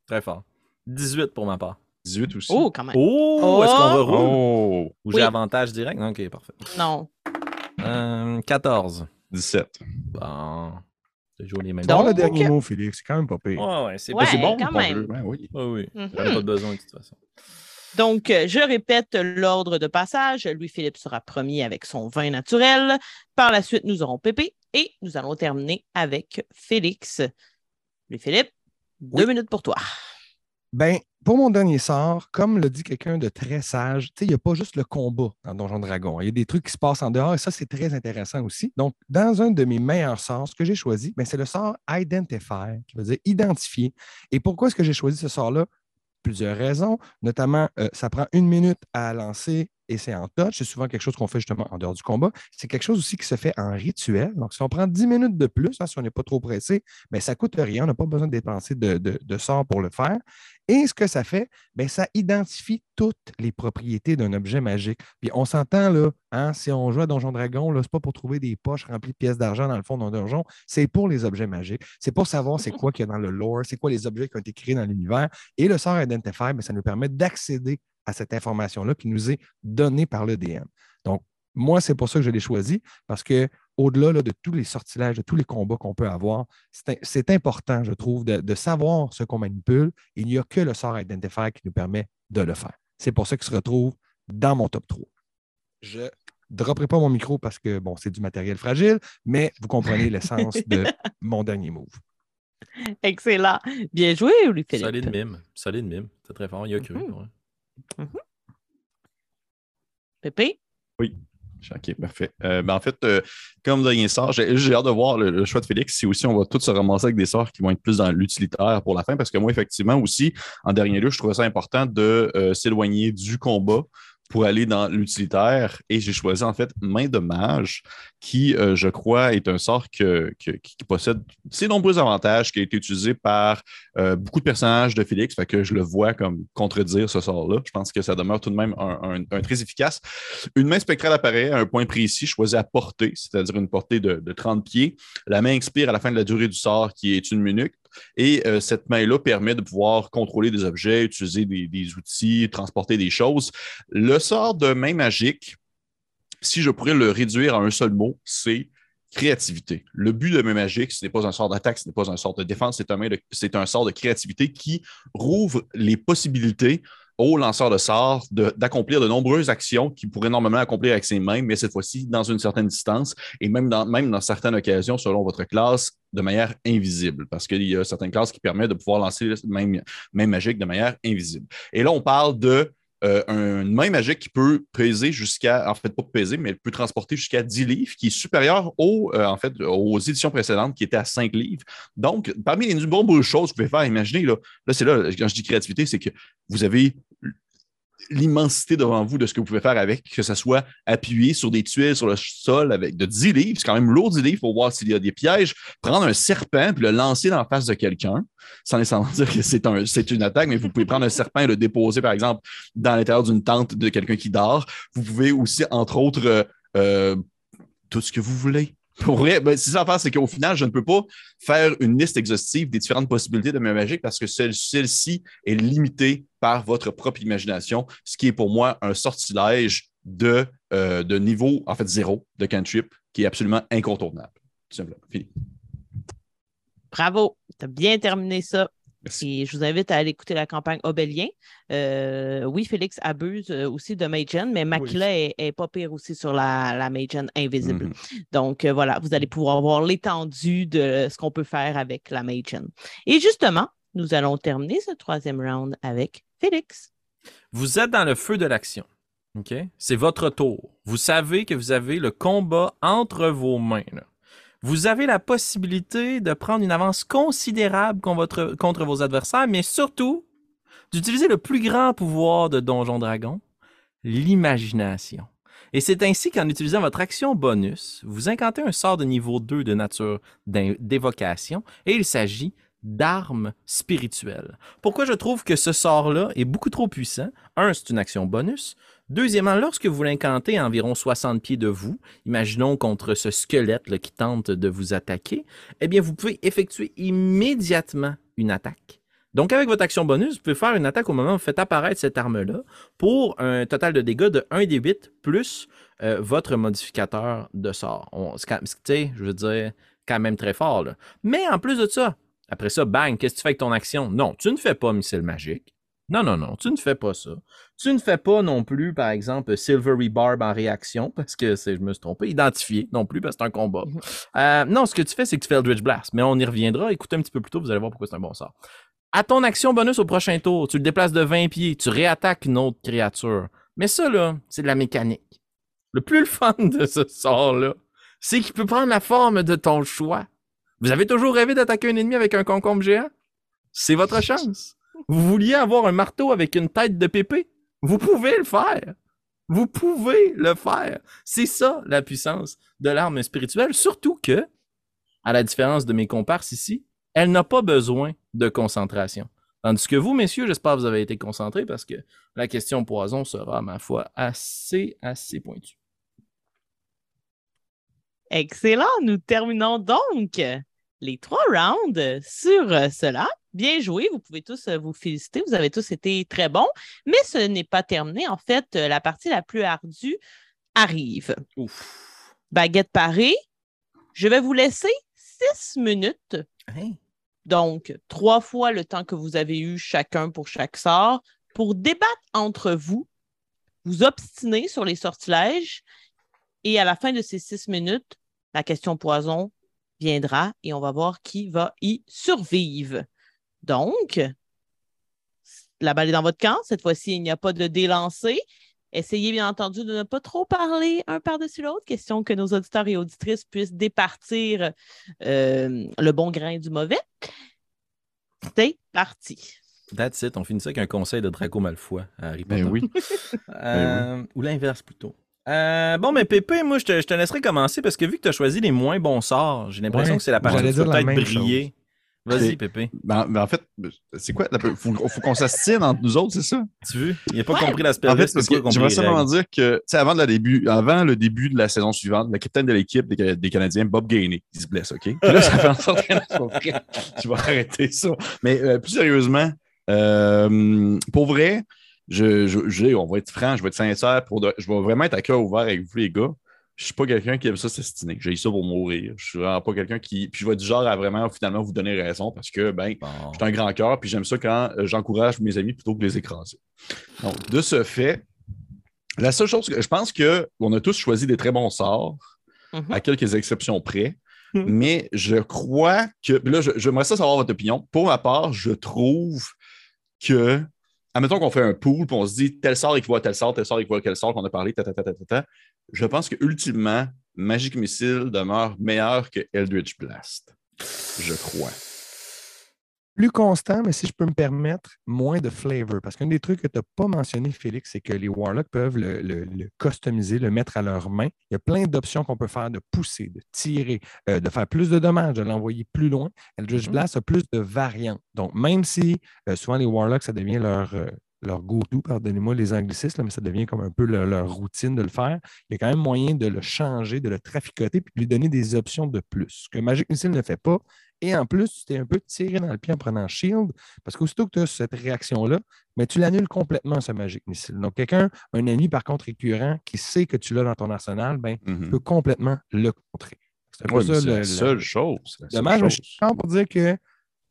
Très fort. 18 pour ma part. 18 aussi. Oh, quand même. Oh, est-ce qu'on reroule? Oh. Ou j'ai avantage direct? ok, parfait. Non. 14. Euh, 17. Bon les mêmes. Dans le dernier mot, Félix, c'est quand même pas pire. Ouais, ouais, c'est bon. Quand même. oui. oui. Mm pas besoin de toute façon. Donc, euh, je répète l'ordre de passage. Louis-Philippe sera premier avec son vin naturel. Par la suite, nous aurons Pépé et nous allons terminer avec Félix. Louis-Philippe, deux minutes pour toi. Ben, pour mon dernier sort, comme le dit quelqu'un de très sage, il n'y a pas juste le combat dans Donjon Dragon. Il y a des trucs qui se passent en dehors et ça, c'est très intéressant aussi. Donc, dans un de mes meilleurs sorts, ce que j'ai choisi, ben, c'est le sort Identify, qui veut dire identifier. Et pourquoi est-ce que j'ai choisi ce sort-là? Plusieurs raisons, notamment, euh, ça prend une minute à lancer et c'est en touch. C'est souvent quelque chose qu'on fait justement en dehors du combat. C'est quelque chose aussi qui se fait en rituel. Donc, si on prend 10 minutes de plus, hein, si on n'est pas trop pressé, mais ben, ça ne coûte rien. On n'a pas besoin de dépenser de, de, sort pour le faire. Et ce que ça fait, bien, ça identifie toutes les propriétés d'un objet magique. Puis on s'entend là, hein, si on joue à Donjon Dragon, ce n'est pas pour trouver des poches remplies de pièces d'argent dans le fond d'un donjon, c'est pour les objets magiques. C'est pour savoir c'est quoi qu'il y a dans le lore, c'est quoi les objets qui ont été créés dans l'univers. Et le sort Identify, bien, ça nous permet d'accéder à cette information-là qui nous est donnée par le DM. Donc, moi, c'est pour ça que je l'ai choisi, parce que au-delà de tous les sortilèges, de tous les combats qu'on peut avoir, c'est important, je trouve, de, savoir ce qu'on manipule. Il n'y a que le sort Identifier qui nous permet de le faire. C'est pour ça qu'il se retrouve dans mon top 3. Je ne dropperai pas mon micro parce que, bon, c'est du matériel fragile, mais vous comprenez l'essence de [laughs] mon dernier move. Excellent. Bien joué, Louis-Philippe. Solide mime. Solide mime. C'est très fort. Il a cru. Mm-hmm. Pépé? Oui. OK, parfait. Euh, ben en fait, euh, comme dernier sort, j'ai hâte de voir le, choix de Félix. Si aussi on va tous se ramasser avec des sorts qui vont être plus dans l'utilitaire pour la fin, parce que moi, effectivement, aussi, en dernier lieu, je trouvais ça important de euh, s'éloigner du combat pour aller dans l'utilitaire et j'ai choisi en fait Main de Mage, qui, euh, je crois, est un sort qui possède ses nombreux avantages, qui a été utilisé par euh, beaucoup de personnages de Félix, fait que je le vois comme contredire ce sort-là. Je pense que ça demeure tout de même un, très efficace. Une main spectrale apparaît à un point précis, choisi à portée, c'est-à-dire une portée de, de 30 pieds. La main expire à la fin de la durée du sort, qui est une minute. Et euh, cette main-là permet de pouvoir contrôler des objets, utiliser des, outils, transporter des choses. Le sort de main magique, si je pourrais le réduire à un seul mot, c'est créativité. Le but de main magique, ce n'est pas un sort d'attaque, ce n'est pas un sort de défense, c'est un, un, sort de créativité qui rouvre les possibilités au lanceur de sort d'accomplir de, nombreuses actions qu'il pourrait normalement accomplir avec ses mains, mais cette fois-ci dans une certaine distance et même dans, même certaines occasions, selon votre classe, de manière invisible, parce qu'il y a certaines classes qui permettent de pouvoir lancer même, main magique de manière invisible. Et là, on parle de euh, une main magique qui peut peser jusqu'à, en fait, pas peser, mais elle peut transporter jusqu'à 10 livres, qui est supérieur aux, euh, en fait, aux éditions précédentes qui étaient à 5 livres. Donc, parmi les nombreuses choses que vous pouvez faire, imaginez, là, là c'est là, quand je dis créativité, c'est que vous avez l'immensité devant vous de ce que vous pouvez faire avec, que ce soit appuyé sur des tuiles sur le sol avec de 10 livres, c'est quand même lourd 10 livres pour voir s'il y a des pièges, prendre un serpent puis le lancer dans la face de quelqu'un, sans [laughs] dire que c'est un, une attaque, mais vous pouvez prendre un serpent et le déposer, par exemple, dans l'intérieur d'une tente de quelqu'un qui dort. Vous pouvez aussi, entre autres, euh, euh, tout ce que vous voulez. Pour vrai, ben, si ça c'est qu'au final, je ne peux pas faire une liste exhaustive des différentes possibilités de ma magique parce que celle-ci est limitée par votre propre imagination, ce qui est pour moi un sortilège de, euh, de niveau, en fait, zéro de cantrip, qui est absolument incontournable. Tout simplement. Fini. Bravo, tu as bien terminé ça. Et je vous invite à aller écouter la campagne Obélien. Euh, oui, Félix abuse euh, aussi de Magen, mais Makila est, pas pire aussi sur la, la Magen invisible. Mm-hmm. Donc euh, voilà, vous allez pouvoir voir l'étendue de ce qu'on peut faire avec la Magen. Et justement, nous allons terminer ce troisième round avec Félix. Vous êtes dans le feu de l'action. C'est votre tour. Vous savez que vous avez le combat entre vos mains vous avez la possibilité de prendre une avance considérable contre, vos adversaires, mais surtout d'utiliser le plus grand pouvoir de Donjon Dragon, l'imagination. Et c'est ainsi qu'en utilisant votre action bonus, vous incantez un sort de niveau 2 de nature d'évocation et il s'agit d'armes spirituelles. Pourquoi je trouve que ce sort-là est beaucoup trop puissant? Un, c'est une action bonus. Deuxièmement, lorsque vous l'incantez à environ 60 pieds de vous, imaginons contre ce squelette qui tente de vous attaquer, eh bien, vous pouvez effectuer immédiatement une attaque. Donc, avec votre action bonus, vous pouvez faire une attaque au moment où vous faites apparaître cette arme-là pour un total de dégâts de 1 des 8 plus euh, votre modificateur de sort. sais, je veux dire, quand même très fort. Mais en plus de ça, après ça, bang, qu'est-ce que tu fais avec ton action? Non, tu ne fais pas missile magique. Non, non, non, tu ne fais pas ça. Tu ne fais pas non plus, par exemple, Silvery Barb en réaction, [laughs] parce que c'est, je me suis trompé, identifié non plus, parce que c'est un combat. Mhm. Euh, non, ce que tu fais, c'est que tu fais Eldritch Blast, mais on y reviendra. Écoutez un petit peu plus tôt, vous allez voir pourquoi c'est un bon sort. À ton action bonus au prochain tour, tu le déplaces de 20 pieds, tu réattaques une autre créature. Mais ça, là, c'est de la mécanique. Le plus le fun de ce sort-là, c'est qu'il peut prendre la forme de ton choix. Vous avez toujours rêvé d'attaquer un ennemi avec un concombre géant? C'est votre chance. Vous vouliez avoir un marteau avec une tête de pépé? Vous pouvez le faire. Vous pouvez le faire. C'est ça la puissance de l'arme spirituelle, surtout que, à la différence de mes comparses ici, elle n'a pas besoin de concentration. Tandis que vous, messieurs, j'espère que vous avez été concentrés parce que la question poison sera, ma foi, assez, assez pointue. Excellent. Nous terminons donc les trois rounds sur cela. Bien joué, vous pouvez tous euh, vous féliciter, vous avez tous été très bons, mais ce n'est pas terminé. En fait, euh, la partie la plus ardue arrive. Baguette parée, je vais vous laisser six minutes. Donc, trois fois le temps que vous avez eu chacun pour chaque sort pour débattre entre vous, vous obstiner sur les sortilèges et à la fin de ces six minutes, la question poison viendra et on va voir qui va y survivre. Donc, la balle est dans votre camp. Cette fois-ci, il n'y a pas de délancé. Essayez bien entendu de ne pas trop parler un par-dessus l'autre, question que nos auditeurs et auditrices puissent départir euh, le bon grain du mauvais. C'est parti. That's it. On finit ça avec un conseil de Draco Malfoy à Harry Ben Potter. oui. [laughs] Euh, Ou l'inverse plutôt. Euh, bon, mais Pépé, moi, je te, je te laisserai commencer parce que vu que tu as choisi les moins bons sorts, j'ai l'impression Ouais, que c'est la partie qui peut-être même briller. Vas-y, Pépé. Ben, ben, en fait, c'est quoi? Il faut, faut qu'on s'astine entre nous autres, c'est ça? Tu veux? Il n'a pas Ouais. compris l'aspect En fait, parce que j'aimerais simplement dire que, tu sais, avant, la début, avant le début de la saison suivante, le capitaine de l'équipe des, des Canadiens, Bob Gainey, il se blesse, OK? Puis là, ça fait en sorte que c'est pas vrai. tu vas arrêter ça. Mais euh, plus sérieusement, euh, pour vrai, je, je, je- on va être franc, je vais être sincère, pour de- je vais vraiment être à cœur ouvert avec vous, les gars. Je suis pas quelqu'un qui aime ça s'estiner. J'ai ça pour mourir. Je suis vraiment pas quelqu'un qui. Puis je vais être du genre à vraiment finalement vous donner raison parce que, ben, Bon. j'ai un grand cœur, puis j'aime ça quand euh, j'encourage mes amis plutôt que de les écraser. Donc, de ce fait, la seule chose que je pense qu'on a tous choisi des très bons sorts, Mhm. à quelques exceptions près, Mhm. mais je crois que. puis Là, je- j'aimerais ça savoir votre opinion. Pour ma part, je trouve que. Admettons qu'on fait un pool, puis on se dit tel sort équivaut à tel sort, tel sort équivaut à tel sort qu'on a parlé, ta. Je pense que ultimement, Magic Missile demeure meilleur que Eldritch Blast. Je crois. Plus constant, mais si je peux me permettre, moins de flavor. Parce qu'un des trucs que tu n'as pas mentionné, Félix, c'est que les Warlocks peuvent le, le- le customiser, le mettre à leurs mains. Il y a plein d'options qu'on peut faire de pousser, de tirer, euh, de faire plus de dommages, de l'envoyer plus loin. Eldritch Mhm. Blast a plus de variantes. Donc, même si euh, souvent les Warlocks, ça devient leur, euh, leur go-to, pardonnez-moi les anglicismes, là, mais ça devient comme un peu leur, leur routine de le faire, il y a quand même moyen de le changer, de le traficoter, puis de lui donner des options de plus. Ce que Magic Missile ne fait pas. Et en plus, tu t'es un peu tiré dans le pied en prenant Shield, parce qu'aussitôt que tu as cette réaction-là, mais tu l'annules complètement, ce Magic Missile. Donc, quelqu'un, un ami par contre récurrent, qui sait que tu l'as dans ton arsenal, ben, Mhm. peut complètement le contrer. C'est Ouais, ça le- la le- seule chose. la seule Dommage, mais je suis pour dire que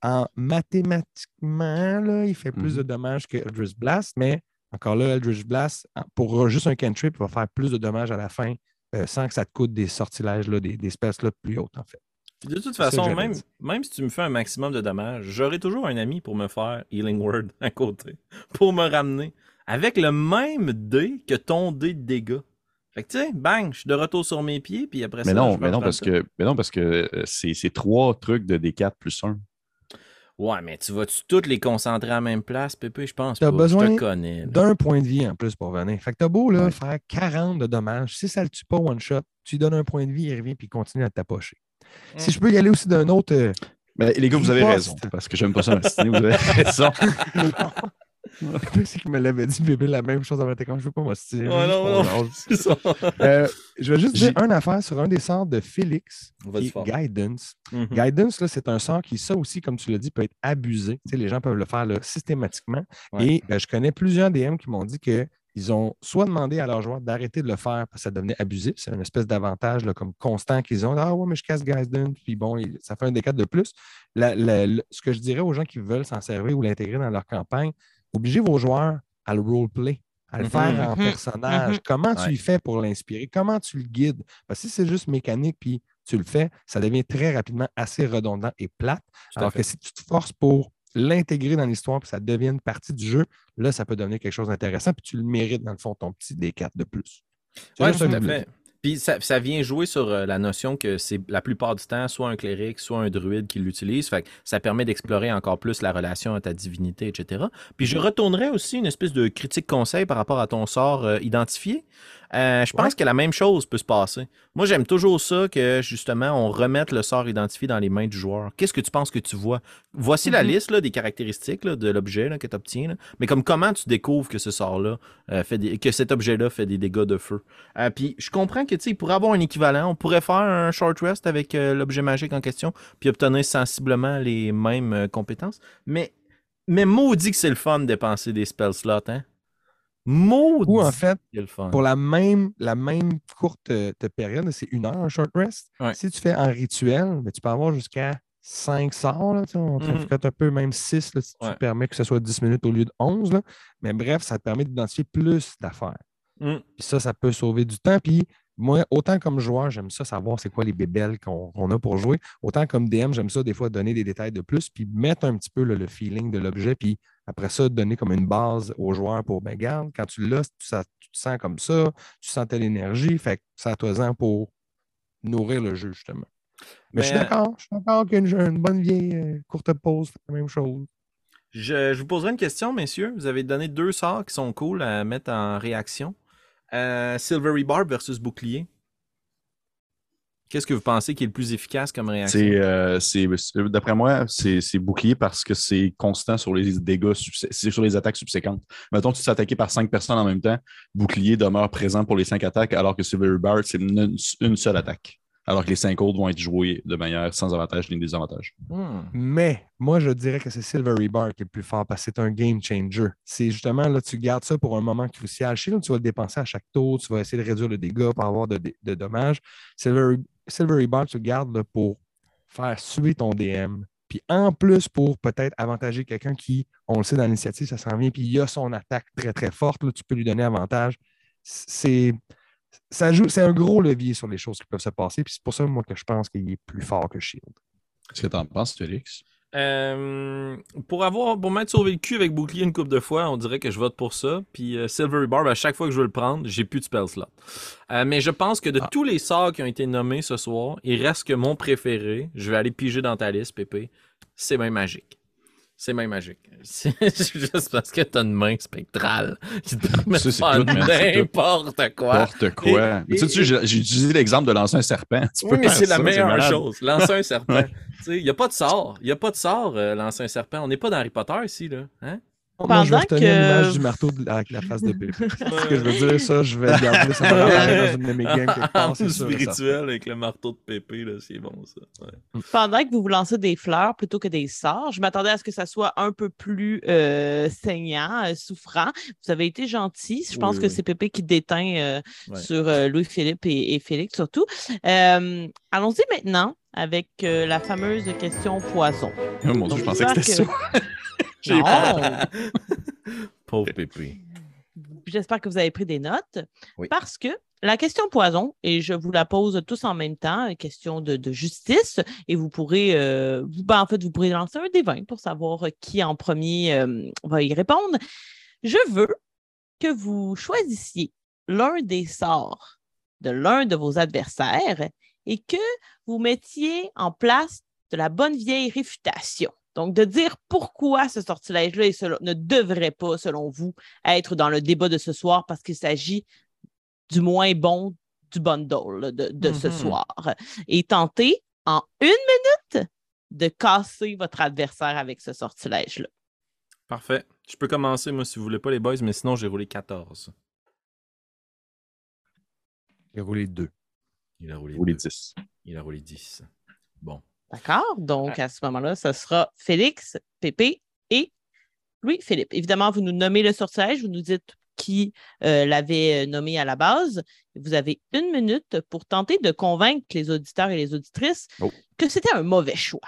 en mathématiquement, là, il fait plus Mhm. de dommages que Eldritch Blast, mais encore là, Eldritch Blast, pour juste un cantrip, va faire plus de dommages à la fin euh, sans que ça te coûte des sortilèges, là, des, des spells slots plus hautes, en fait. De toute ça façon, même, même si tu me fais un maximum de dommages, j'aurai toujours un ami pour me faire Healing Word [laughs] à côté, pour me ramener, avec le même dé que ton dé de dégâts. Fait que tu sais, bang, je suis de retour sur mes pieds, puis après Mais ça. non, je mais non, parce que, mais non, parce que euh, c'est c'est trois trucs de D4 plus 1. Ouais, mais tu vas-tu toutes les concentrer à la même place, Pépé? Je pense T'as pas. besoin je te connais. là. D'un point de vie en plus pour venir. Fait que t'as beau là, Ouais. faire 40 de dommages. Si ça le tue pas one shot, tu lui donnes un point de vie, il revient puis il continue à Si je peux y aller aussi d'un autre. euh, Mais les gars, vous avez raison. Parce que j'aime pas ça m'astiner, vous avez raison. [laughs] c'est qu'il me l'avait dit, bébé, la même chose avant quand je veux pas m'ostiner. Ouais, non, non, [laughs] c'est ça. Euh, je vais juste dire une affaire sur un des sorts de Félix, qui est. Guidance. Mhm. Guidance, là, c'est un sort qui, ça aussi, comme tu l'as dit, peut être abusé. Tu sais, les gens peuvent le faire là, systématiquement. Ouais. Et euh, je connais plusieurs DM qui m'ont dit qu'ils ont soit demandé à leurs joueurs d'arrêter de le faire parce que ça devenait abusif. C'est une espèce d'avantage comme constant qu'ils ont. Ah ouais, mais je casse Guidance, puis bon, il- ça fait un D4 de plus. La- la- le- ce que je dirais aux gens qui veulent s'en servir ou l'intégrer dans leur campagne, obligez vos joueurs à le roleplay, à le faire en Mhm. personnage. Mhm. Comment tu y fais pour l'inspirer? Comment tu le guides? Parce que si c'est juste mécanique puis tu le fais, ça devient très rapidement assez redondant et plate. Alors fait. que si tu te forces pour l'intégrer dans l'histoire puis ça devienne partie du jeu, là, ça peut devenir quelque chose d'intéressant puis tu le mérites, dans le fond, ton petit D4 de plus. Oui, tout à fait. Puis ça, ça vient jouer sur euh, la notion que c'est la plupart du temps soit un cléric, soit un druide qui l'utilise. Fait que ça permet d'explorer encore plus la relation à ta divinité, etc. Puis je retournerais aussi une espèce de critique conseil par rapport à ton sort euh, identifié. Euh, je pense Ouais. que la même chose peut se passer. Moi, j'aime toujours ça que justement on remette le sort identifié dans les mains du joueur. Qu'est-ce que tu penses que tu vois? Voici la Mhm. liste là, des caractéristiques là, de l'objet que tu obtiens. Mais comme comment tu découvres que ce sort-là euh, fait des- que cet objet-là fait des dégâts de feu? Euh, puis je comprends que tu sais, pourrait avoir un équivalent. On pourrait faire un short rest avec l'objet magique en question, puis obtenir sensiblement les mêmes compétences. Mais mais maudit que c'est le fun de dépenser des spell slots, hein? Maudit Ou en fait, pour la même, la même courte euh, de période, c'est une heure un short rest. Ouais. Si tu fais en rituel, ben, tu peux avoir jusqu'à 5 sorts. Là, on Mhm. fait un peu même 6 si Ouais. tu permets que ce soit 10 minutes au lieu de 11. là. Mais bref, ça te permet d'identifier plus d'affaires. Mm. Puis ça, ça peut sauver du temps. Puis moi, autant comme joueur, j'aime ça savoir c'est quoi les bébelles qu'on a pour jouer. Autant comme DM, j'aime ça des fois donner des détails de plus, puis mettre un petit peu là, le feeling de l'objet, puis après ça, donner comme une base aux joueurs pour, ben garde, quand tu l'as, tu, tu te sens comme ça, tu sentais l'énergie, fait que ça toi pour nourrir le jeu, justement. Mais, je suis d'accord, je suis d'accord qu'une une bonne vieille euh, courte pause, c'est la même chose. Je, vous poserai une question, messieurs. Vous avez donné deux sorts qui sont cool à mettre en réaction. Euh, Silvery Barb versus Bouclier. Qu'est-ce que vous pensez qui est le plus efficace comme réaction? Euh, d'après moi, c'est bouclier parce que c'est constant sur les dégâts, sur les attaques subséquentes. Mettons tu t'attaques par cinq personnes en même temps, bouclier demeure présent pour les cinq attaques, alors que Silvery Barb, c'est une, seule attaque alors que les cinq autres vont être joués de manière sans avantage ni désavantage. Hmm. Mais moi, je dirais que c'est Silvery Bar qui est le plus fort parce que c'est un game changer. C'est justement là, tu gardes ça pour un moment crucial. Chez nous, tu vas le dépenser à chaque tour, tu vas essayer de réduire le dégât pour avoir de, dommages. Silvery, Bar, tu le gardes pour faire suivre ton DM. Puis en plus, pour peut-être avantager quelqu'un qui, on le sait dans l'initiative, ça s'en vient, puis il a son attaque très, très forte, là, tu peux lui donner avantage. C'est ça joue, c'est un gros levier sur les choses qui peuvent se passer. Puis c'est pour ça, moi, que je pense qu'il est plus fort que Shield. Qu'est-ce que tu en penses, Félix? Euh, pour avoir pour m'être sauvé le cul avec bouclier une coupe de fois, on dirait que je vote pour ça. Puis euh, Silvery Barb, à chaque fois que je veux le prendre, j'ai plus de spell slot. Euh, mais je pense que de ah. tous les sorts qui ont été nommés ce soir, il reste que mon préféré. Je vais aller piger dans ta liste, Pépé. C'est même magique. C'est même magique. [laughs] C'est juste parce que t'as une main spectrale qui te permet de faire n'importe quoi. N'importe quoi. tu sais, j'ai utilisé l'exemple de lancer un serpent. oui, mais c'est la meilleure chose. Lancer un [laughs] serpent. Il n'y a pas de sort. Il n'y a pas de sort, euh, lancer un serpent. On n'est pas dans Harry Potter ici. Là. Hein? Moi, je vais retenir que... l'image du marteau avec la face de Pépé. ce que je veux dire, ça, je vais garder ça dans une de mes games quelque part. C'est spirituel avec le marteau de Pépé, c'est bon ça. Pendant que vous vous lancez des fleurs plutôt que des sorts, je m'attendais à ce que ça soit un peu plus euh, saignant, euh, souffrant. Vous avez été gentil. Je pense que c'est Pépé qui déteint euh, sur Louis-Philippe et, Félix surtout. Allons-y maintenant avec la fameuse question poison. Oh mon Dieu, je pensais que c'était ça. [laughs] Pauvre Pépé. J'espère que vous avez pris des notes. Parce que la question poison, et je vous la pose tous en même temps, question de, justice, et vous pourrez, euh, ben, en fait, vous pourrez lancer un des 20 pour savoir qui en premier euh, va y répondre. Je veux que vous choisissiez l'un des sorts de l'un de vos adversaires et que vous mettiez en place de la bonne vieille réfutation. Donc, de dire pourquoi ce sortilège-là ne devrait pas, selon vous, être dans le débat de ce soir parce qu'il s'agit du moins bon du bundle de, ce mm-hmm. soir. Et tenter en une minute de casser votre adversaire avec ce sortilège-là. Parfait. Je peux commencer, moi, si vous voulez pas, les boys, mais sinon, j'ai roulé 14. Il a roulé 2. Il a roulé, roulé 10. Il a roulé 10. Bon. D'accord? Donc, à ce moment-là, ce sera Félix, Pépé et Louis-Philippe. Évidemment, vous nous nommez le sortilège, vous nous dites qui euh, l'avait euh, nommé à la base. Vous avez une minute pour tenter de convaincre les auditeurs et les auditrices oh. que c'était un mauvais choix.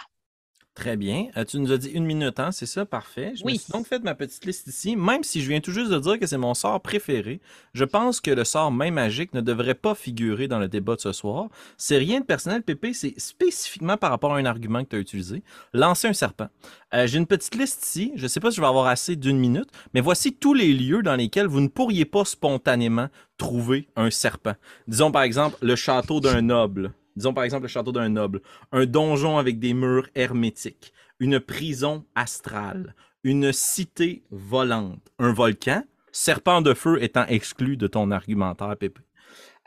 Très bien. Euh, tu nous as dit une minute, hein? c'est ça? Parfait. Je oui. me suis donc fait ma petite liste ici. Même si je viens tout juste de dire que c'est mon sort préféré, je pense que le sort main magique ne devrait pas figurer dans le débat de ce soir. C'est rien de personnel, Pépé, c'est spécifiquement par rapport à un argument que tu as utilisé. Lancer un serpent. Euh, j'ai une petite liste ici. Je ne sais pas si je vais avoir assez d'une minute, mais voici tous les lieux dans lesquels vous ne pourriez pas spontanément trouver un serpent. Disons par exemple le château d'un noble. Disons par exemple le château d'un noble, un donjon avec des murs hermétiques, une prison astrale, une cité volante, un volcan, serpent de feu étant exclu de ton argumentaire, Pépé.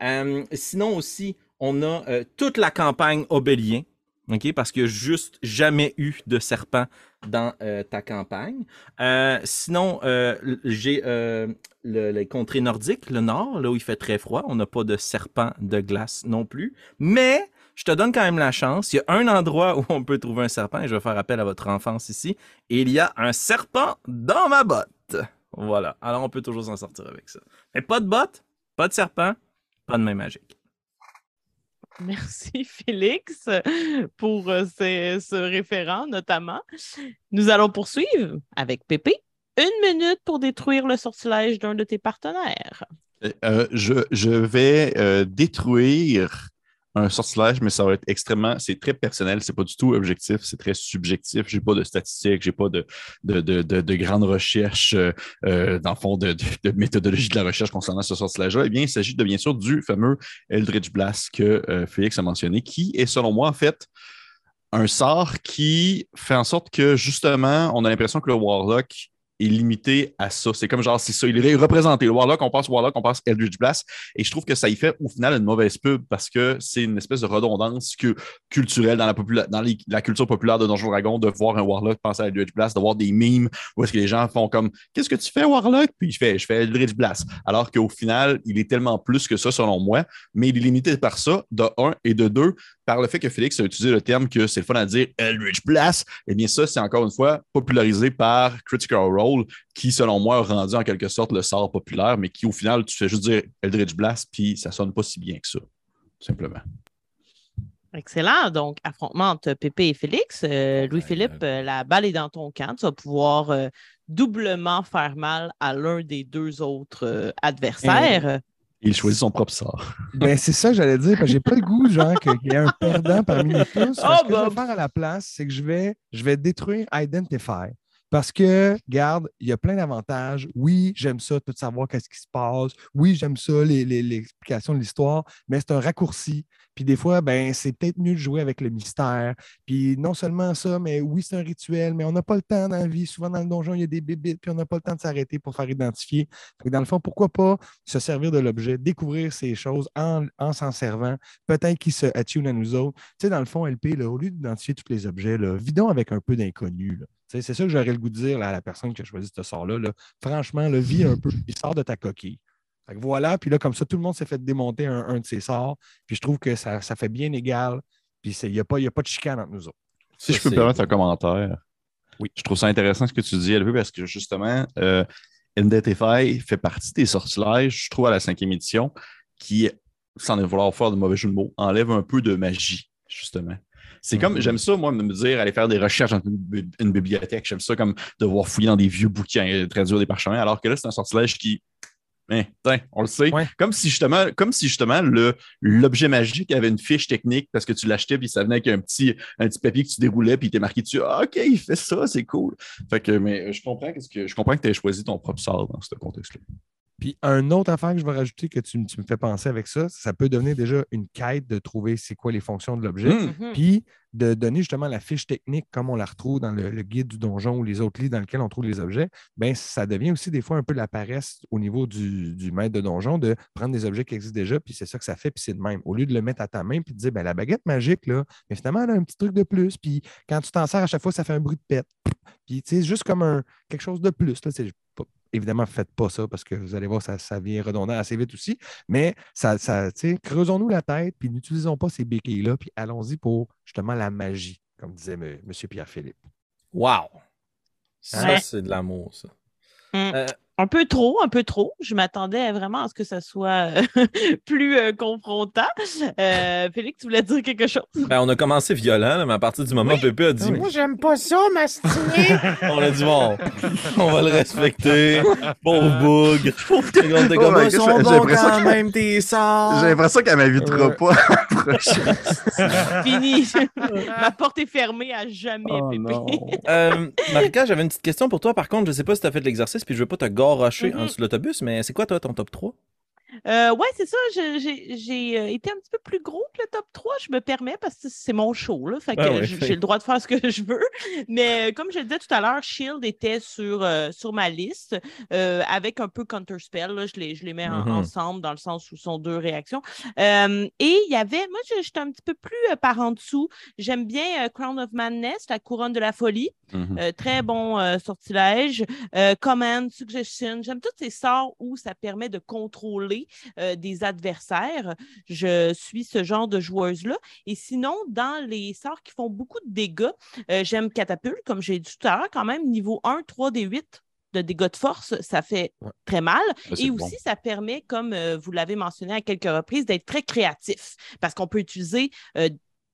Euh, sinon aussi, on a euh, toute la campagne Obélien, OK? Parce qu'il n'y a juste jamais eu de serpent dans euh, ta campagne. Euh, sinon, euh, j'ai les contrées nordiques, le nord, là où il fait très froid. On n'a pas de serpent de glace non plus. Mais je te donne quand même la chance. Il y a un endroit où on peut trouver un serpent, et je vais faire appel à votre enfance ici. Il y a un serpent dans ma botte. Voilà. Alors, on peut toujours s'en sortir avec ça. Mais pas de botte, pas de serpent, pas de main magique. [laughs] Merci Félix pour euh, ce, référent notamment. Nous allons poursuivre avec Pépé. Une minute pour détruire le sortilège d'un de tes partenaires. Euh, je, vais euh, détruire un sortilège, mais ça va être extrêmement, c'est très personnel, c'est pas du tout objectif, c'est très subjectif. J'ai pas de statistiques, j'ai pas de, de, de, de, grandes recherches, euh, euh, dans le fond, de, de, méthodologie de la recherche concernant ce sortilège-là. Eh bien, il s'agit de, bien sûr, du fameux Eldritch Blast que euh, Félix a mentionné, qui est, selon moi, en fait, un sort qui fait en sorte que, justement, on a l'impression que le Warlock est limité à ça. C'est comme genre, c'est ça, il est représenté. Le Warlock, on passe Warlock, on passe Eldritch Blast. Et je trouve que ça y fait au final une mauvaise pub parce que c'est une espèce de redondance culturelle dans, la, culture populaire de Donjon Dragon de voir un Warlock penser à Eldritch Blast, de voir des memes où est-ce que les gens font comme Qu'est-ce que tu fais, Warlock? Puis je fais, je fais Eldritch Blast. Alors qu'au final, il est tellement plus que ça, selon moi, mais il est limité par ça, de un, et de deux, par le fait que Félix a utilisé le terme que c'est le fun à dire Eldritch Blast. Eh bien, ça, c'est encore une fois popularisé par Critical Role qui, selon moi, a rendu en quelque sorte le sort populaire, mais qui, au final, tu fais juste dire Eldritch Blast, puis ça sonne pas si bien que ça, simplement. Excellent. Donc, affrontement entre Pépé et Félix. Euh, Louis-Philippe, euh, la balle est dans ton camp. Tu vas pouvoir euh, doublement faire mal à l'un des deux autres adversaires. Il choisit son propre sort. Ben, c'est ça que j'allais dire. J'ai pas le goût, genre, qu'il y ait un perdant parmi nous tous. Oh, ce que je vais faire à la place, c'est que je vais, je vais détruire Identify. Parce que, regarde, il y a plein d'avantages. Oui, j'aime ça, tout savoir qu'est-ce qui se passe. Oui, j'aime ça, l'explication de l'histoire, mais c'est un raccourci. Puis des fois, ben, c'est peut-être mieux de jouer avec le mystère. Puis non seulement ça, mais oui, c'est un rituel, mais on n'a pas le temps dans la vie. Souvent, dans le donjon, il y a des bébites, puis on n'a pas le temps de s'arrêter pour faire identifier. dans le fond, pourquoi pas se servir de l'objet, découvrir ces choses en, s'en servant, peut-être qu'ils se attune à nous autres. Tu sais, dans le fond, LP, au lieu d'identifier tous les objets, vidons avec un peu d'inconnu. C'est ça que j'aurais le goût de dire à la personne qui a choisi ce sort-là. Franchement, le vis un peu, il sort de ta coquille. Voilà, puis là, comme ça, tout le monde s'est fait démonter un, de ses sorts. Puis je trouve que ça, fait bien égal. Puis il n'y a, pas, a pas de chicane entre nous autres. Si je peux me permettre un commentaire. Oui. Je trouve ça intéressant ce que tu dis, LV, parce que justement, euh, fait partie des sortilèges, je trouve, à la cinquième édition, qui, sans vouloir faire de mauvais jeu de mots, enlève un peu de magie, justement. C'est comme, mhm. j'aime ça, moi, de me dire, aller faire des recherches dans une, bibliothèque. J'aime ça comme devoir fouiller dans des vieux bouquins et traduire des parchemins, alors que là, c'est un sortilège qui. Hein, on le sait. Comme si justement, comme si justement l'objet magique avait une fiche technique parce que tu l'achetais puis ça venait avec un petit, un petit papier que tu déroulais puis il était marqué dessus. Ah, OK, il fait ça, c'est cool. Fait que, mais je comprends, que, je comprends que tu aies choisi ton propre sort dans ce contexte-là. Puis un autre affaire que je vais rajouter que tu, me fais penser avec ça, ça peut devenir déjà une quête de trouver c'est quoi les fonctions de l'objet. Mmh. Mmh. Puis de donner justement la fiche technique comme on la retrouve dans le, guide du donjon ou les autres livres dans lesquels on trouve les objets, bien, ça devient aussi des fois un peu la paresse au niveau du, maître de donjon de prendre des objets qui existent déjà, puis c'est ça que ça fait, puis c'est de même. Au lieu de le mettre à ta main, puis de dire, ben, la baguette magique, là, mais finalement, elle a un petit truc de plus, puis quand tu t'en sers à chaque fois, ça fait un bruit de pète. Puis, tu sais, juste comme un, quelque chose de plus. Là, Évidemment, faites pas ça parce que vous allez voir, ça, ça vient redondant assez vite aussi. Mais ça, ça creusons-nous la tête, puis n'utilisons pas ces béquilles-là, puis allons-y pour justement la magie, comme disait M. Pierre-Philippe. Wow! Ça, c'est de l'amour, ça. Mmh. Euh, un peu trop, un peu trop. Je m'attendais vraiment à ce que ça soit euh, [laughs] plus euh, confrontant. Euh, Félix, tu voulais dire quelque chose? Ben, on a commencé violent, mais à partir du moment où Pépé a dit Moi, j'aime pas ça, mastiner. [laughs] on a dit bon, on va le respecter. Bon bougre. Sont bons quand même tes sorts. J'ai l'impression qu'elle m'invitera pas Fini. [laughs] Ma porte est fermée à jamais, oh, Pépé. Marika, j'avais une petite question pour toi. Par contre, je sais pas si tu as fait l'exercice, puis je veux pas te rocher en mm-hmm. dessous de l'autobus, mais c'est quoi toi ton top 3? Euh, oui, c'est ça. J'ai euh, été un petit peu plus gros que le top 3. Je me permets parce que c'est mon show. Là, fait que j'ai le droit de faire ce que je veux. [laughs] Mais euh, comme je le disais tout à l'heure, Shield était sur, sur ma liste avec un peu Counterspell. Là, je, les, je les mets mm-hmm. ensemble dans le sens où sont deux réactions. et il y avait, moi, j'étais un petit peu plus par en dessous. J'aime bien Crown of Madness, la couronne de la folie. Mm-hmm. très bon sortilège. Command, Suggestion. J'aime tous ces sorts où ça permet de contrôler euh, des adversaires. Je suis ce genre de joueuse-là. Et sinon, dans les sorts qui font beaucoup de dégâts, euh, j'aime Catapulte, comme j'ai dit tout à l'heure, quand même, niveau 1, 3 des 8 de dégâts de force, ça fait très mal. et aussi, ça permet, comme euh, vous l'avez mentionné à quelques reprises, d'être très créatif parce qu'on peut utiliser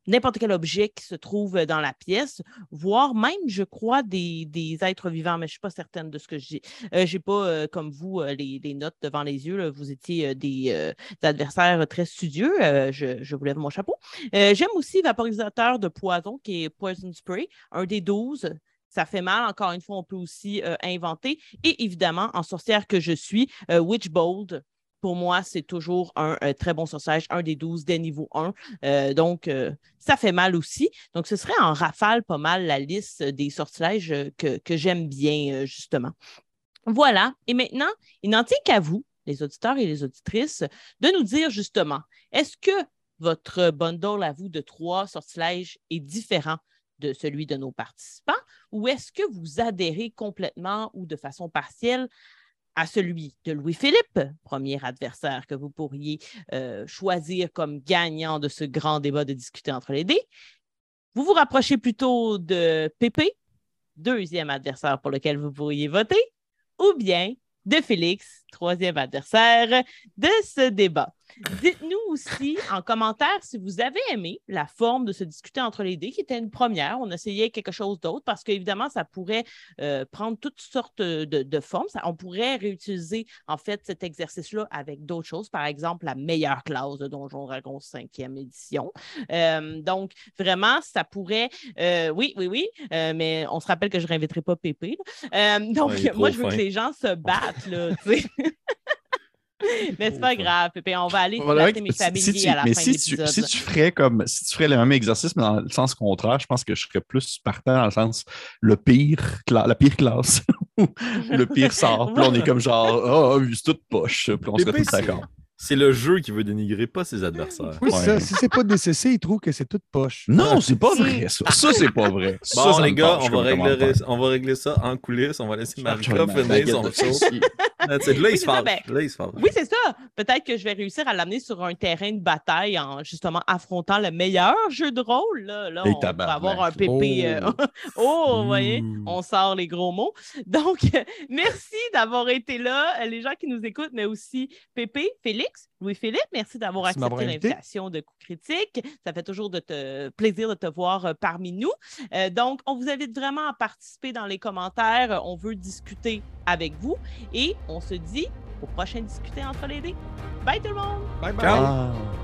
n'importe quel objet qui se trouve dans la pièce, voire même, je crois, des, êtres vivants, mais je ne suis pas certaine de ce que j'ai. Euh, je n'ai pas, euh, comme vous, euh, les, notes devant les yeux. Vous étiez des, adversaires très studieux. Je, vous lève mon chapeau. J'aime aussi Vaporisateur de poison, qui est Poison Spray, un des 12 ça fait mal. Encore une fois, on peut aussi inventer. Et évidemment, en sorcière que je suis, Witchbold, pour moi, c'est toujours un, très bon sortilège, un des 12 des niveaux 1. Euh, donc, euh, ça fait mal aussi. Donc, ce serait en rafale pas mal la liste des sortilèges euh, que, j'aime bien, justement. Voilà. Et maintenant, il n'en tient qu'à vous, les auditeurs et les auditrices, de nous dire justement, est-ce que votre bundle à vous de trois sortilèges est différent de celui de nos participants ou est-ce que vous adhérez complètement ou de façon partielle à celui de Louis-Philippe, premier adversaire que vous pourriez euh, choisir comme gagnant de ce grand débat de discuter entre les dés. Vous vous rapprochez plutôt de Pépé, deuxième adversaire pour lequel vous pourriez voter, ou bien de Félix, troisième adversaire de ce débat. Dites-nous aussi en commentaire si vous avez aimé la forme de se discuter entre les dés, qui était une première. On essayait quelque chose d'autre parce qu'évidemment, ça pourrait euh, prendre toutes sortes de, formes. on pourrait réutiliser en fait cet exercice-là avec d'autres choses, par exemple la meilleure classe de Donjon Dragon 5e édition. Euh, donc, vraiment, ça pourrait. Euh, oui, oui, oui, mais on se rappelle que je ne réinviterai pas Pépé. donc, moi, je veux que les gens se battent. Là, [laughs] [laughs] mais c'est pas grave, Pépé. On va aller voilà, mes familiers à la mais fin si de l'épisode. Si tu ferais comme si tu ferais le même exercice, mais dans le sens contraire, je pense que je serais plus partant dans le sens le pire, la pire classe [laughs] le pire sort. Puis on est comme genre, oh, c'est toute poche. Puis on serait tous d'accord. C'est le jeu qui veut dénigrer, pas ses adversaires. Oui, ça. Si c'est pas DCC, il trouve que c'est toute poche. Non, c'est pas vrai, ça. Ça, c'est pas vrai. Bon, les gars, on va, régler, on va régler ça en coulisses. On va laisser Marika finir son show. Là, il se ben, Là, il se Oui, c'est ça. Peut-être que je vais réussir à l'amener sur un terrain de bataille en justement affrontant le meilleur jeu de rôle. Là, là on va avoir un pépé. Euh, oh, [laughs] oh vous voyez, on sort les gros mots. Donc, [laughs] merci d'avoir été là, les gens qui nous écoutent, mais aussi Pépé, Félix. Louis-Philippe, merci d'avoir accepté l'invitation de Coup Critique. Ça fait toujours de te, plaisir de te voir euh, parmi nous. Euh, donc, on vous invite vraiment à participer dans les commentaires. On veut discuter avec vous et on se dit au prochain discuter entre les dés. Bye tout le monde! Bye bye!